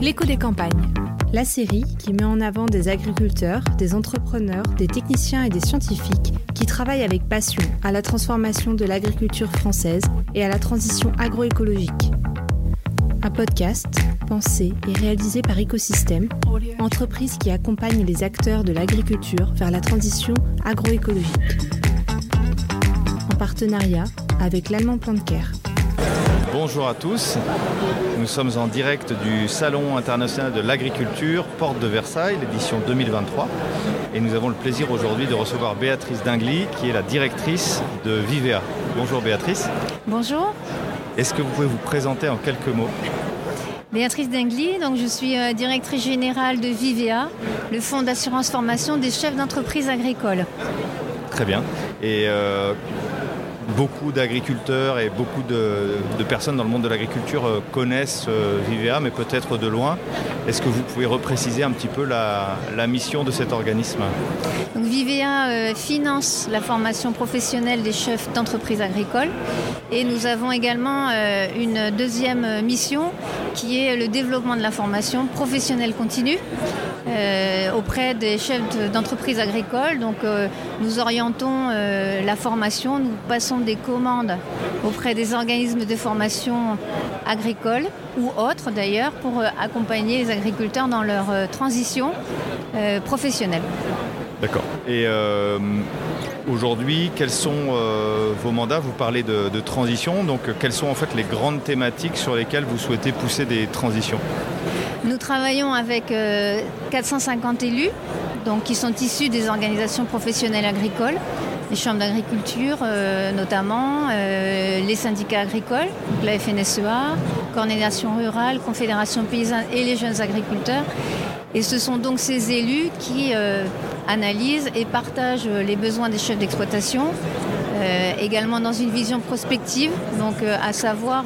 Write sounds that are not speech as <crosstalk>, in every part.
L'écho des campagnes. La série qui met en avant des agriculteurs, des entrepreneurs, des techniciens et des scientifiques qui travaillent avec passion à la transformation de l'agriculture française et à la transition agroécologique. Un podcast pensé et réalisé par Ecosystème, entreprise qui accompagne les acteurs de l'agriculture vers la transition agroécologique. En partenariat avec l'Allemand Care. Bonjour à tous, nous sommes en direct du Salon international de l'agriculture, Porte de Versailles, l'édition 2023. Et nous avons le plaisir aujourd'hui de recevoir Béatrice Dingly, qui est la directrice de Vivea. Bonjour Béatrice. Bonjour. Est-ce que vous pouvez vous présenter en quelques mots? Béatrice Dingly, donc je suis euh, directrice générale de Vivea, le fonds d'assurance formation des chefs d'entreprise agricoles. Très bien. Et euh, beaucoup d'agriculteurs et beaucoup de, personnes dans le monde de l'agriculture euh, connaissent euh, Vivea, mais peut-être de loin. Est-ce que vous pouvez repréciser un petit peu la, mission de cet organisme? Vivea euh, finance la formation professionnelle des chefs d'entreprise agricole et nous avons également une deuxième mission qui est le développement de la formation professionnelle continue auprès des chefs d'entreprise agricole. Donc nous orientons la formation, nous passons des commandes auprès des organismes de formation agricole ou autres d'ailleurs pour euh, accompagner les agriculteurs dans leur euh, transition euh, professionnelle. D'accord. Et aujourd'hui, quels sont vos mandats? Vous parlez de, transition, donc quelles sont en fait les grandes thématiques sur lesquelles vous souhaitez pousser des transitions? Nous travaillons avec 450 élus, donc qui sont issus des organisations professionnelles agricoles les chambres d'agriculture euh, notamment, euh, les syndicats agricoles, la FNSEA, Coordination rurale, Confédération paysanne et les jeunes agriculteurs. Et ce sont donc ces élus qui euh, analysent et partagent les besoins des chefs d'exploitation, également dans une vision prospective, donc à savoir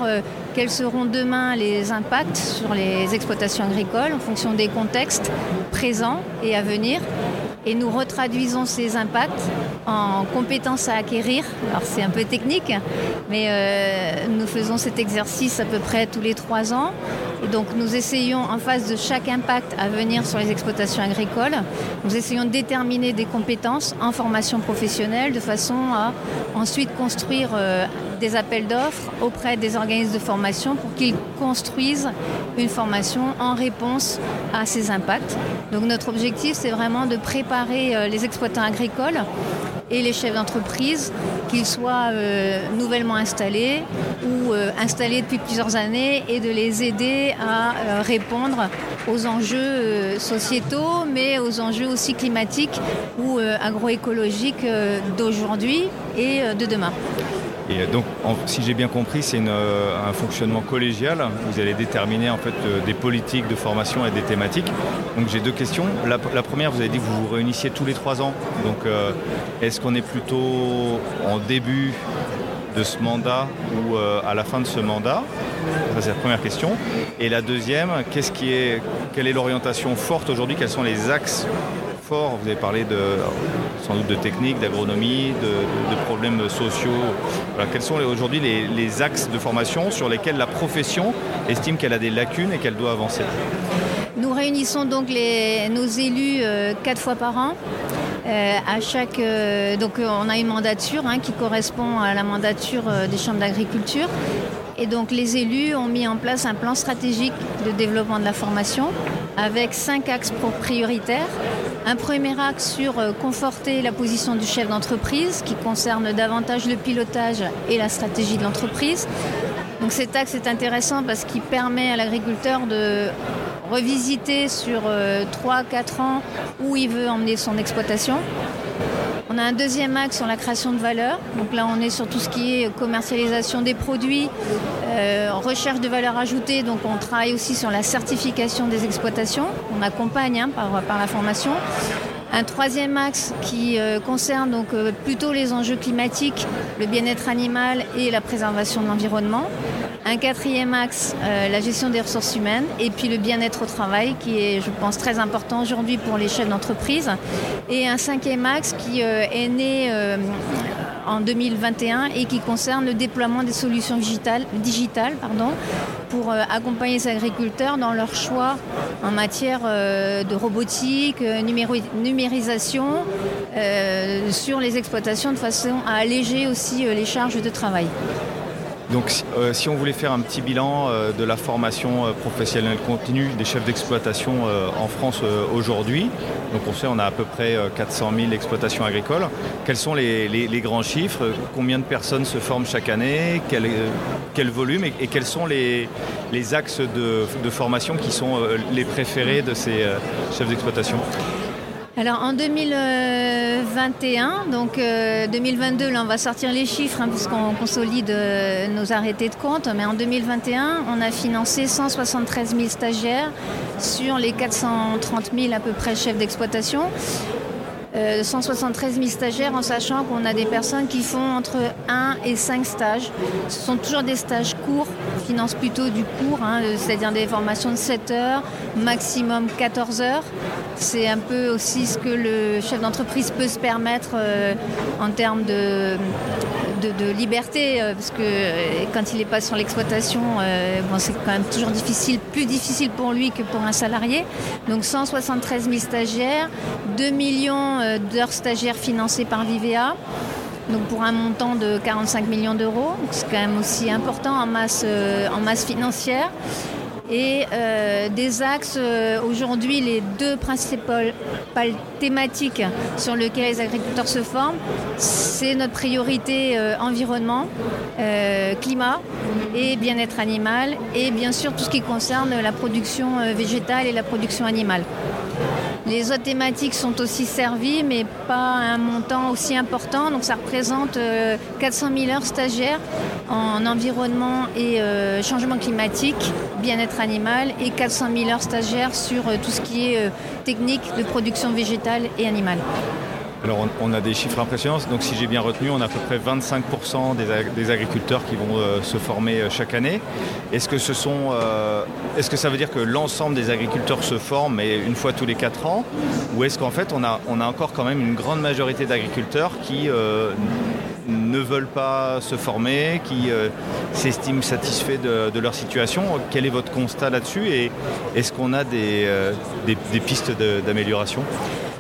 quels seront demain les impacts sur les exploitations agricoles en fonction des contextes présents et à venir et nous retraduisons ces impacts en compétences à acquérir. Alors c'est un peu technique, mais euh, nous faisons cet exercice à peu près tous les trois ans. Donc nous essayons en face de chaque impact à venir sur les exploitations agricoles, nous essayons de déterminer des compétences en formation professionnelle de façon à ensuite construire euh, des appels d'offres auprès des organismes de formation pour qu'ils construisent une formation en réponse à ces impacts. Donc notre objectif, c'est vraiment de préparer euh, les exploitants agricoles et les chefs d'entreprise, qu'ils soient euh, nouvellement installés ou euh, installés depuis plusieurs années, et de les aider à répondre aux enjeux sociétaux, mais aux enjeux aussi climatiques ou agroécologiques d'aujourd'hui et de demain. Et donc, si j'ai bien compris, c'est euh, un fonctionnement collégial. Vous allez déterminer en fait euh, des politiques de formation et des thématiques. Donc, j'ai deux questions. La, première, vous avez dit que vous vous réunissiez tous les trois ans. Donc, euh, est-ce qu'on est plutôt en début de ce mandat ou à la fin de ce mandat? Ça, c'est la première question. Et la deuxième, quelle est l'orientation forte aujourd'hui? Quels sont les axes Vous avez parlé de sans doute de techniques, d'agronomie, de, problèmes sociaux. quels sont aujourd'hui les, axes de formation sur lesquels la profession estime qu'elle a des lacunes et qu'elle doit avancer? Nous réunissons donc nos élus euh, quatre fois par an. Euh, à chaque, euh, donc on a une mandature hein, qui correspond à la mandature des chambres d'agriculture. Et donc les élus ont mis en place un plan stratégique de développement de la formation avec cinq axes prioritaires un premier axe sur euh, conforter la position du chef d'entreprise qui concerne davantage le pilotage et la stratégie de l'entreprise. Donc cet axe est intéressant parce qu'il permet à l'agriculteur de revisiter sur 3-4 euh, ans où il veut emmener son exploitation. On a un deuxième axe sur la création de valeur. Donc là, on est sur tout ce qui est commercialisation des produits, euh, recherche de valeur ajoutée. Donc on travaille aussi sur la certification des exploitations. On accompagne hein, par, la formation. Un troisième axe qui euh, concerne donc euh, plutôt les enjeux climatiques, le bien-être animal et la préservation de l'environnement. Un quatrième axe, la gestion des ressources humaines et puis le bien-être au travail qui est, je pense, très important aujourd'hui pour les chefs d'entreprise. Et un cinquième axe qui est né en 2021 et qui concerne le déploiement des solutions digitales, digitales pardon, pour accompagner les agriculteurs dans leur choix en matière de robotique, numérisation sur les exploitations de façon à alléger aussi les charges de travail. Donc euh, si on voulait faire un petit bilan euh, de la formation euh, professionnelle continue des chefs d'exploitation en France aujourd'hui, donc on sait on a à peu près 400 000 exploitations agricoles, quels sont les, grands chiffres, combien de personnes se forment chaque année, quel, volume? Et, quels sont les, axes de, formation qui sont les préférés de ces chefs d'exploitation? Alors en 2021, donc 2022, euh, là on va sortir les chiffres hein, puisqu'on consolide euh, nos arrêtés de compte, mais en 2021, on a financé 173 000 stagiaires sur les 430 000 à peu près chefs d'exploitation. 173 euh, 000 stagiaires en sachant qu'on a des personnes qui font entre 1 et 5 stages. Ce sont toujours des stages courts, on finance plutôt du court, hein, c'est-à-dire des formations de 7 heures, maximum 14 heures. C'est un peu aussi ce que le chef d'entreprise peut se permettre euh, en termes de, liberté, euh, parce que quand il n'est pas sur l'exploitation, bon, c'est quand même toujours difficile, plus difficile pour lui que pour un salarié. Donc 173 000 stagiaires, 2 millions euh, d'heures stagiaires financées par Vivea. Donc pour un montant de 45 millions d'euros, c'est quand même aussi important en masse, euh, en masse financière. Et euh, des axes, aujourd'hui, les deux principales thématiques sur lesquelles les agriculteurs se forment, c'est notre priorité environnement, climat et bien-être animal, et bien sûr tout ce qui concerne la production végétale et la production animale. Les autres thématiques sont aussi servies, mais pas un montant aussi important. Donc ça représente 400 euh, 000 heures stagiaires en environnement et euh, changement climatique, bien-être animal, et 400 000 heures stagiaires sur euh, tout ce qui est technique de production végétale et animale. Alors on, a des chiffres impressionnants, donc si j'ai bien retenu, on a à peu près 25% des, agriculteurs qui vont euh, se former euh, chaque année. Euh, est-ce que ça veut dire que l'ensemble des agriculteurs se forment une fois tous les 4 ans? Ou est-ce qu'en fait on a, encore quand même une grande majorité d'agriculteurs qui ne veulent pas se former, qui s'estiment satisfaits de, leur situation? Quel est votre constat là-dessus? Et est-ce qu'on a des pistes d'amélioration?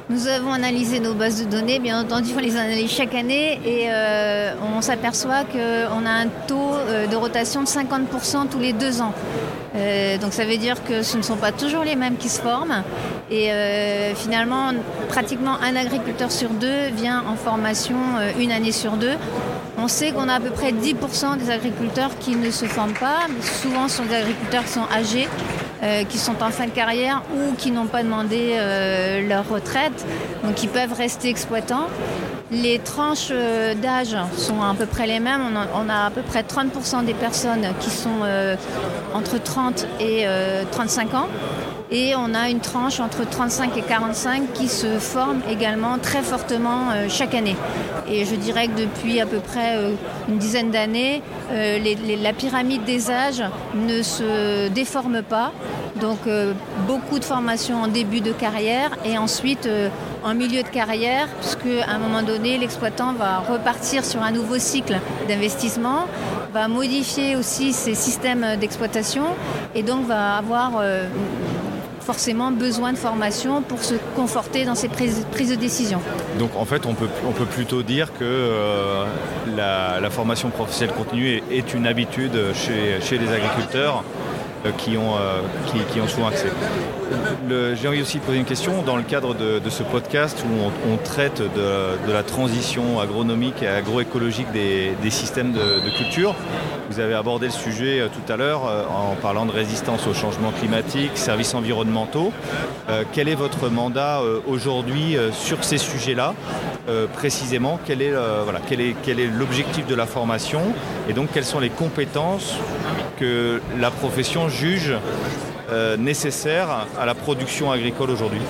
Nous avons analysé nos bases de données, bien entendu, on les analyse chaque année et euh, on s'aperçoit qu'on a un taux euh, de rotation de 50% tous les deux ans. Euh, donc ça veut dire que ce ne sont pas toujours les mêmes qui se forment et finalement pratiquement un agriculteur sur deux vient en formation une année sur deux. On sait qu'on a à peu près 10% des agriculteurs qui ne se forment pas, souvent ce sont des agriculteurs qui sont âgés euh, qui sont en fin de carrière ou qui n'ont pas demandé euh, leur retraite, donc qui peuvent rester exploitants. Les tranches euh, d'âge sont à peu près les mêmes. On a, à peu près 30% des personnes qui sont entre 30 et 35 ans. Et on a une tranche entre 35 et 45 qui se forme également très fortement chaque année. Et je dirais que depuis à peu près une dizaine d'années, la pyramide des âges ne se déforme pas. Donc euh, beaucoup de formations en début de carrière et ensuite euh, en milieu de carrière, puisque à un moment donné, l'exploitant va repartir sur un nouveau cycle d'investissement, va modifier aussi ses systèmes d'exploitation et donc va avoir euh, forcément besoin de formation pour se conforter dans ses prises, de décision. Donc en fait, on peut, on peut plutôt dire que la, formation professionnelle continue est, une habitude chez, les agriculteurs euh, qui, ont, euh, qui, ont souvent accès. J'ai envie aussi de poser une question dans le cadre de, ce podcast où on, traite de, la transition agronomique et agroécologique des, des systèmes de, culture. Vous avez abordé le sujet euh, tout à l'heure en parlant de résistance au changement climatique, services environnementaux. quel est votre mandat aujourd'hui sur ces sujets-là précisément? Quel est, voilà, quel est, quel est l'objectif de la formation? Et donc quelles sont les compétences que la profession juge euh, nécessaires à la production agricole aujourd'hui.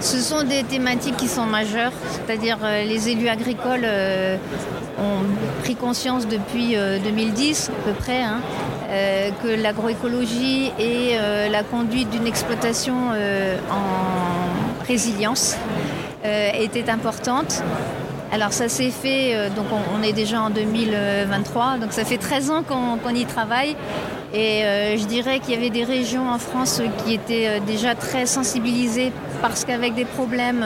Ce sont des thématiques qui sont majeures, c'est-à-dire euh, les élus agricoles euh, ont pris conscience depuis 2010 à peu près hein, que l'agroécologie et la conduite d'une exploitation en résilience étaient importantes Alors ça s'est fait, euh, donc on, est déjà en 2023, donc ça fait 13 ans qu'on y travaille. Et euh, je dirais qu'il y avait des régions en France qui étaient euh, déjà très sensibilisées parce qu'avec des problèmes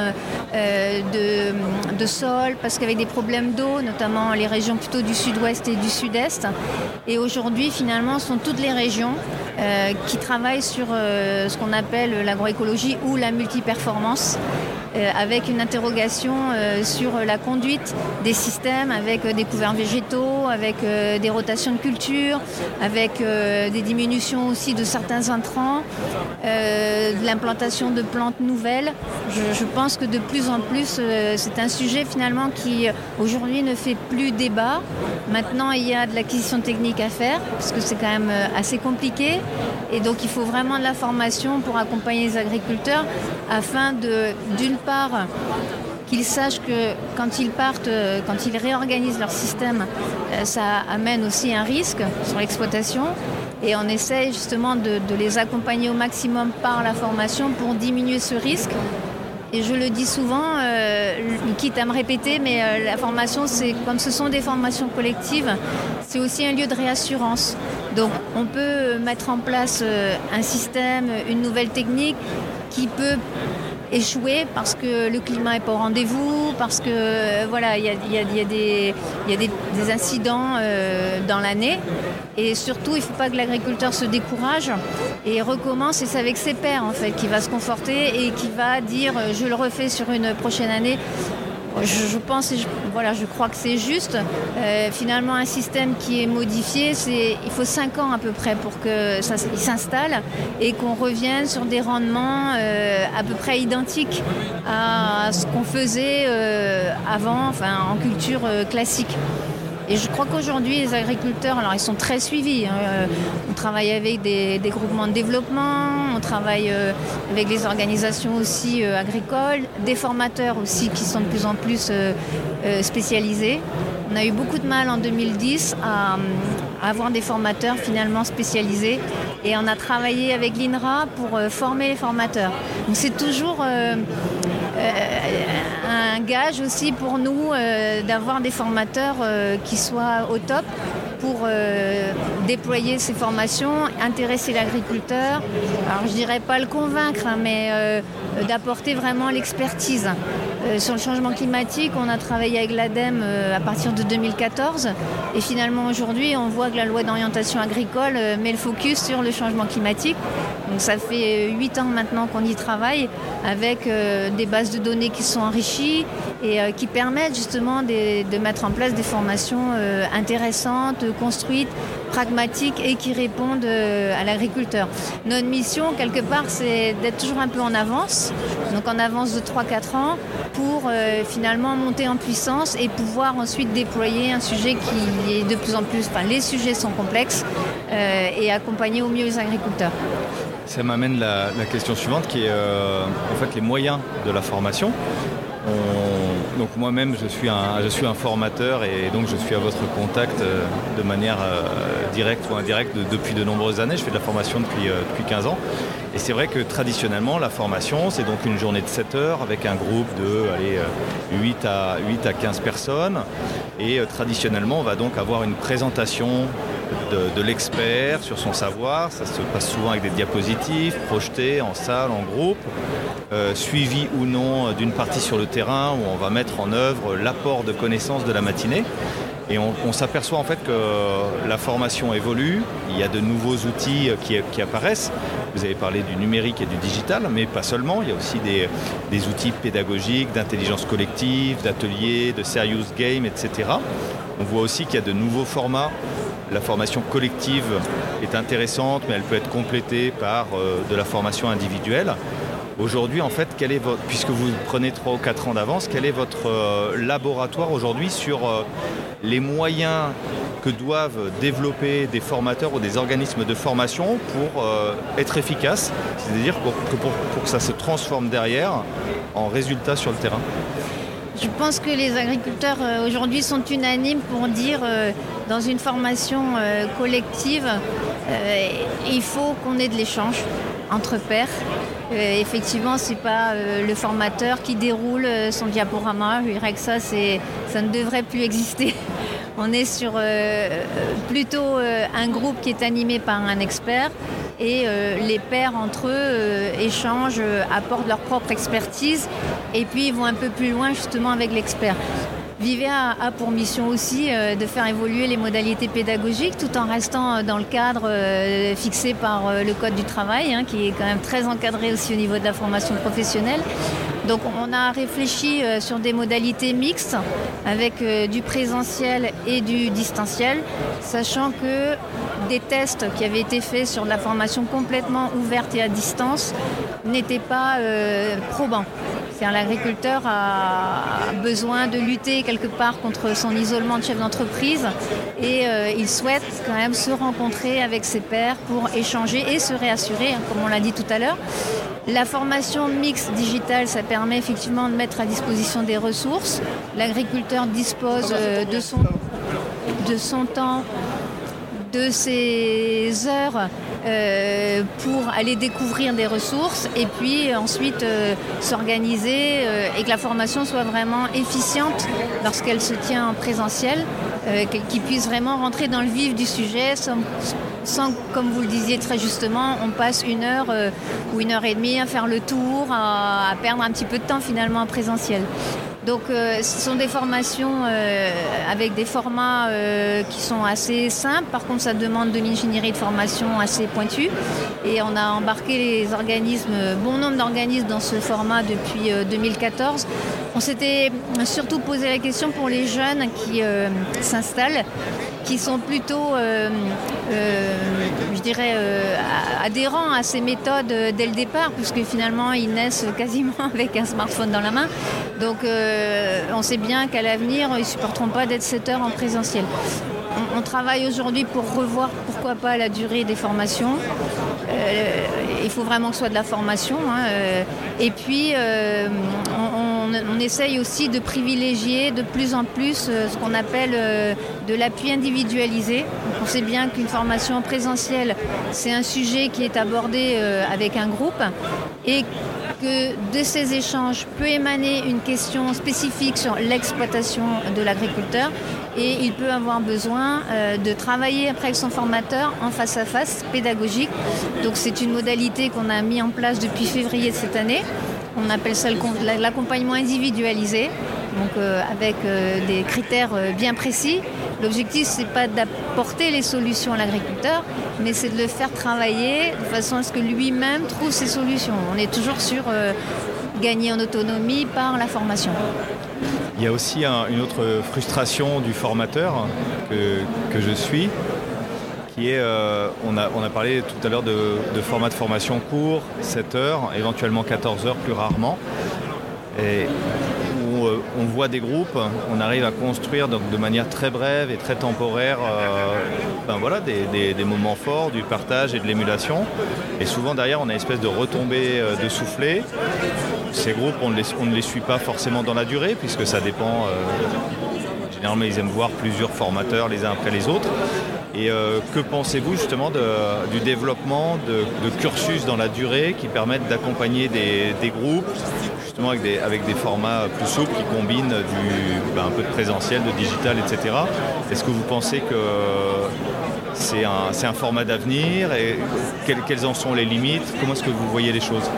de, de, sol, parce qu'avec des problèmes d'eau, notamment les régions plutôt du sud-ouest et du sud-est. Et aujourd'hui, finalement, ce sont toutes les régions qui travaillent sur ce qu'on appelle l'agroécologie ou la multiperformance. Euh, avec une interrogation euh, sur la conduite des systèmes avec euh, des couverts végétaux, avec des rotations de culture, avec des diminutions aussi de certains intrants, de l'implantation de plantes nouvelles. Je, pense que de plus en plus, c'est un sujet finalement qui aujourd'hui ne fait plus débat. Maintenant, il y a de l'acquisition technique à faire, parce que c'est quand même assez compliqué. Et donc, il faut vraiment de la formation pour accompagner les agriculteurs afin de, d'une part, qu'ils sachent que quand ils partent, euh, quand ils réorganisent leur système, euh, ça amène aussi un risque sur l'exploitation. Et on essaie justement de, les accompagner au maximum par la formation pour diminuer ce risque. Et je le dis souvent, euh, quitte à me répéter, mais la formation, c'est comme ce sont des formations collectives, c'est aussi un lieu de réassurance. Donc on peut mettre en place un système, une nouvelle technique qui peut échouer parce que le climat n'est pas au rendez-vous, parce que euh, voilà, il y a, des, incidents euh, dans l'année. Et surtout, il ne faut pas que l'agriculteur se décourage et recommence. Et c'est avec ses pairs en fait qui va se conforter et qui va dire euh, je le refais sur une prochaine année. Je, pense voilà, je crois que c'est juste. Euh, finalement, un système qui est modifié, il faut 5 ans à peu près pour que ça s'installe et qu'on revienne sur des rendements euh, à peu près identiques à ce qu'on faisait euh, avant, enfin, en culture classique. Et je crois qu'aujourd'hui, les agriculteurs, alors ils sont très suivis. Hein. On travaille avec des, groupements de développement, travaille euh, avec les organisations aussi euh, agricoles, des formateurs aussi qui sont de plus en plus spécialisés. On a eu beaucoup de mal en 2010 à, avoir des formateurs finalement spécialisés et on a travaillé avec l'INRA pour former les formateurs. Donc c'est toujours un gage aussi pour nous euh, d'avoir des formateurs euh, qui soient au top pour euh, déployer ces formations, intéresser l'agriculteur. Alors je dirais pas le convaincre, hein, mais d'apporter vraiment l'expertise. Sur le changement climatique, on a travaillé avec l'ADEME à partir de 2014 et finalement aujourd'hui on voit que la loi d'orientation agricole met le focus sur le changement climatique. Donc ça fait huit ans maintenant qu'on y travaille avec des bases de données qui sont enrichies, et euh, qui permettent justement de, mettre en place des formations euh, intéressantes, construites, pragmatiques et qui répondent euh, à l'agriculteur. Notre mission, quelque part, c'est d'être toujours un peu en avance, donc en avance de 3-4 ans, pour finalement monter en puissance et pouvoir ensuite déployer un sujet qui est de plus en plus, enfin les sujets sont complexes, et accompagner au mieux les agriculteurs. Ça m'amène la, la, question suivante qui est en fait les moyens de la formation donc moi-même, je, suis un, je suis un formateur et donc je suis à votre contact euh, de manière euh, directe ou indirecte depuis de nombreuses années. Je fais de la formation depuis, euh, depuis 15 ans. Et c'est vrai que traditionnellement, la formation, c'est donc une journée de 7 heures avec un groupe de allez, 8, à, 8 à 15 personnes. Et traditionnellement, on va donc avoir une présentation de, l'expert sur son savoir. Ça se passe souvent avec des diapositives projetées en salle, en groupe, euh, suivi ou non d'une partie sur le terrain où on va mettre en œuvre l'apport de connaissances de la matinée. Et on, s'aperçoit en fait que la formation évolue, il y a de nouveaux outils qui, apparaissent. Vous avez parlé du numérique et du digital, mais pas seulement. Il y a aussi des, des outils pédagogiques, d'intelligence collective, d'ateliers, de serious game, etc. On voit aussi qu'il y a de nouveaux formats la formation collective est intéressante, mais elle peut être complétée par euh, de la formation individuelle. Aujourd'hui, en fait, est votre, puisque vous prenez 3 ou 4 ans d'avance, quel est votre euh, laboratoire aujourd'hui sur euh, les moyens que doivent développer des formateurs ou des organismes de formation pour être efficaces, c'est-à-dire pour, pour, que ça se transforme derrière en résultat sur le terrain? Je pense que les agriculteurs euh, aujourd'hui sont unanimes pour dire euh, dans une formation euh, collective, il faut qu'on ait de l'échange entre pairs. effectivement, c'est pas le formateur qui déroule son diaporama. Je dirais que ça, ça ne devrait plus exister. <laughs> On est sur plutôt un groupe qui est animé par un expert et les pairs entre eux échangent, apportent leur propre expertise et puis ils vont un peu plus loin justement avec l'expert. Vivea a pour mission aussi euh, de faire évoluer les modalités pédagogiques tout en restant euh, dans le cadre euh, fixé par le Code du travail, hein, qui est quand même très encadré aussi au niveau de la formation professionnelle. Donc on a réfléchi sur des modalités mixtes avec du présentiel et du distanciel, sachant que des tests qui avaient été faits sur la formation complètement ouverte et à distance n'étaient pas probants. L'agriculteur a besoin de lutter quelque part contre son isolement de chef d'entreprise et euh, il souhaite quand même se rencontrer avec ses pairs pour échanger et se réassurer, hein, comme on l'a dit tout à l'heure. La formation mixte digitale, ça permet effectivement de mettre à disposition des ressources. L'agriculteur dispose euh, de son, de son temps, de ses heures euh, pour aller découvrir des ressources et puis ensuite euh, s'organiser euh, et que la formation soit vraiment efficiente lorsqu'elle se tient en présentiel, qu'il puisse vraiment rentrer dans le vif du sujet comme vous le disiez très justement, on passe une heure ou une heure et demie à faire le tour, à perdre un petit peu de temps finalement en présentiel. Donc euh, ce sont des formations euh, avec des formats euh, qui sont assez simples. Par contre, ça demande de l'ingénierie de formation assez pointue. Et on a embarqué les organismes, bon nombre d'organismes dans ce format depuis 2014. On s'était surtout posé la question pour les jeunes qui s'installent qui sont plutôt, euh, euh, je dirais, euh, adhérents à ces méthodes dès le départ, puisque finalement ils naissent <laughs> quasiment avec un smartphone dans la main. Donc on sait bien qu'à l'avenir, ils ne supporteront pas d'être 7 heures en présentiel. On, travaille aujourd'hui pour revoir pourquoi pas la durée des formations. il faut vraiment que ce soit de la formation. Hein, et puis, on on, essaye aussi de privilégier de plus en plus euh, ce qu'on appelle euh, de l'appui individualisé. on sait bien qu'une formation présentielle, c'est un sujet qui est abordé euh, avec un groupe et que de ces échanges peut émaner une question spécifique sur l'exploitation de l'agriculteur et il peut avoir besoin de travailler après avec son formateur en face à face pédagogique. Donc c'est une modalité qu'on a mis en place depuis février de cette année. On appelle ça l'accompagnement individualisé, donc euh, avec euh, des critères euh, bien précis. L'objectif, ce n'est pas d'apporter les solutions à l'agriculteur, mais c'est de le faire travailler de façon à ce que lui-même trouve ses solutions. On est toujours sur gagner en autonomie par la formation. Il y a aussi une autre frustration du formateur que je suis, euh, on, a, parlé tout à l'heure de, format de formation court, 7 heures, éventuellement 14 heures plus rarement. Où euh, on voit des groupes, on arrive à construire de manière très brève et très temporaire euh, ben voilà, des, moments forts, du partage et de l'émulation. Et souvent derrière, on a une espèce de retombée de soufflet. Ces groupes, on ne les suit pas forcément dans la durée, puisque ça dépend. généralement, ils aiment voir plusieurs formateurs les uns après les autres. Et euh, que pensez-vous justement du développement de, cursus dans la durée qui permettent d'accompagner des, groupes justement avec des, formats plus souples qui combinent ben, un peu de présentiel, de digital, etc. Est-ce que vous pensez que c'est un, format d'avenir et quelles en sont les limites? Comment est-ce que vous voyez les choses?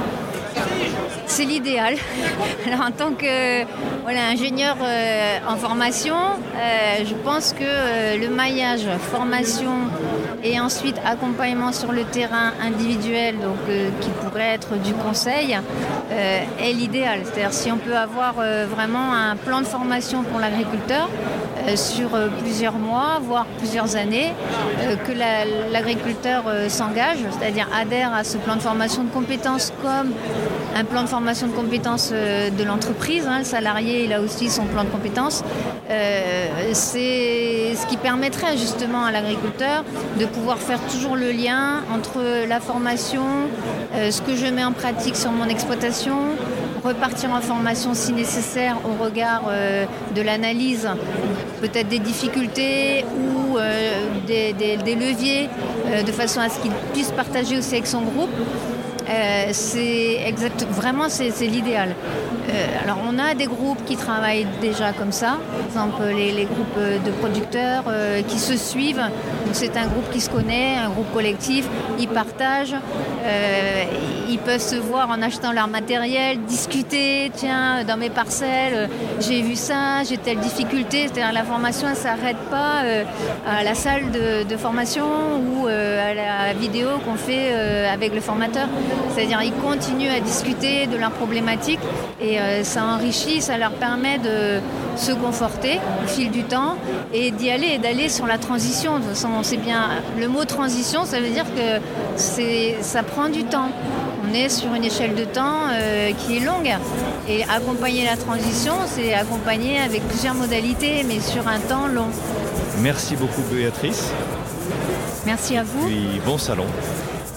C'est l'idéal. <laughs> Alors en tant que voilà, ingénieur euh, en formation, euh, je pense que euh, le maillage formation et ensuite accompagnement sur le terrain individuel, donc qui pourrait être du conseil, est l'idéal. C'est-à-dire si on peut avoir vraiment un plan de formation pour l'agriculteur sur plusieurs mois, voire plusieurs années, que l'agriculteur s'engage, c'est-à-dire adhère à ce plan de formation de compétences comme un plan de formation de compétences euh, de l'entreprise. Hein. Le salarié, il a aussi son plan de compétences. Euh, c'est ce qui permettrait justement à l'agriculteur de pouvoir faire toujours le lien entre la formation, euh, ce que je mets en pratique sur mon exploitation, repartir en formation si nécessaire au regard de l'analyse, peut-être des difficultés ou des, des, leviers, de façon à ce qu'il puisse partager aussi avec son groupe. Euh, c'est exact, vraiment c'est l'idéal. Euh, alors on a des groupes qui travaillent déjà comme ça, par exemple les, groupes de producteurs euh, qui se suivent. C'est un groupe qui se connaît, un groupe collectif, ils partagent, ils peuvent se voir en achetant leur matériel, discuter, tiens, dans mes parcelles, j'ai vu ça, j'ai telle difficulté, c'est-à-dire la formation ne s'arrête pas à la salle de, formation ou à la vidéo qu'on fait avec le formateur. C'est-à-dire ils continuent à discuter de leurs problématiques et euh, ça enrichit, ça leur permet de se conforter au fil du temps et d'y aller et d'aller sur la transition. De toute façon, c'est bien le mot transition, ça veut dire que ça prend du temps. On est sur une échelle de temps euh, qui est longue. Et accompagner la transition, c'est accompagner avec plusieurs modalités, mais sur un temps long. Merci beaucoup Béatrice. Merci à vous. Et bon salon.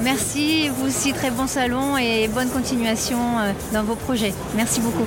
Merci, vous aussi très bon salon et bonne continuation euh, dans vos projets. Merci beaucoup.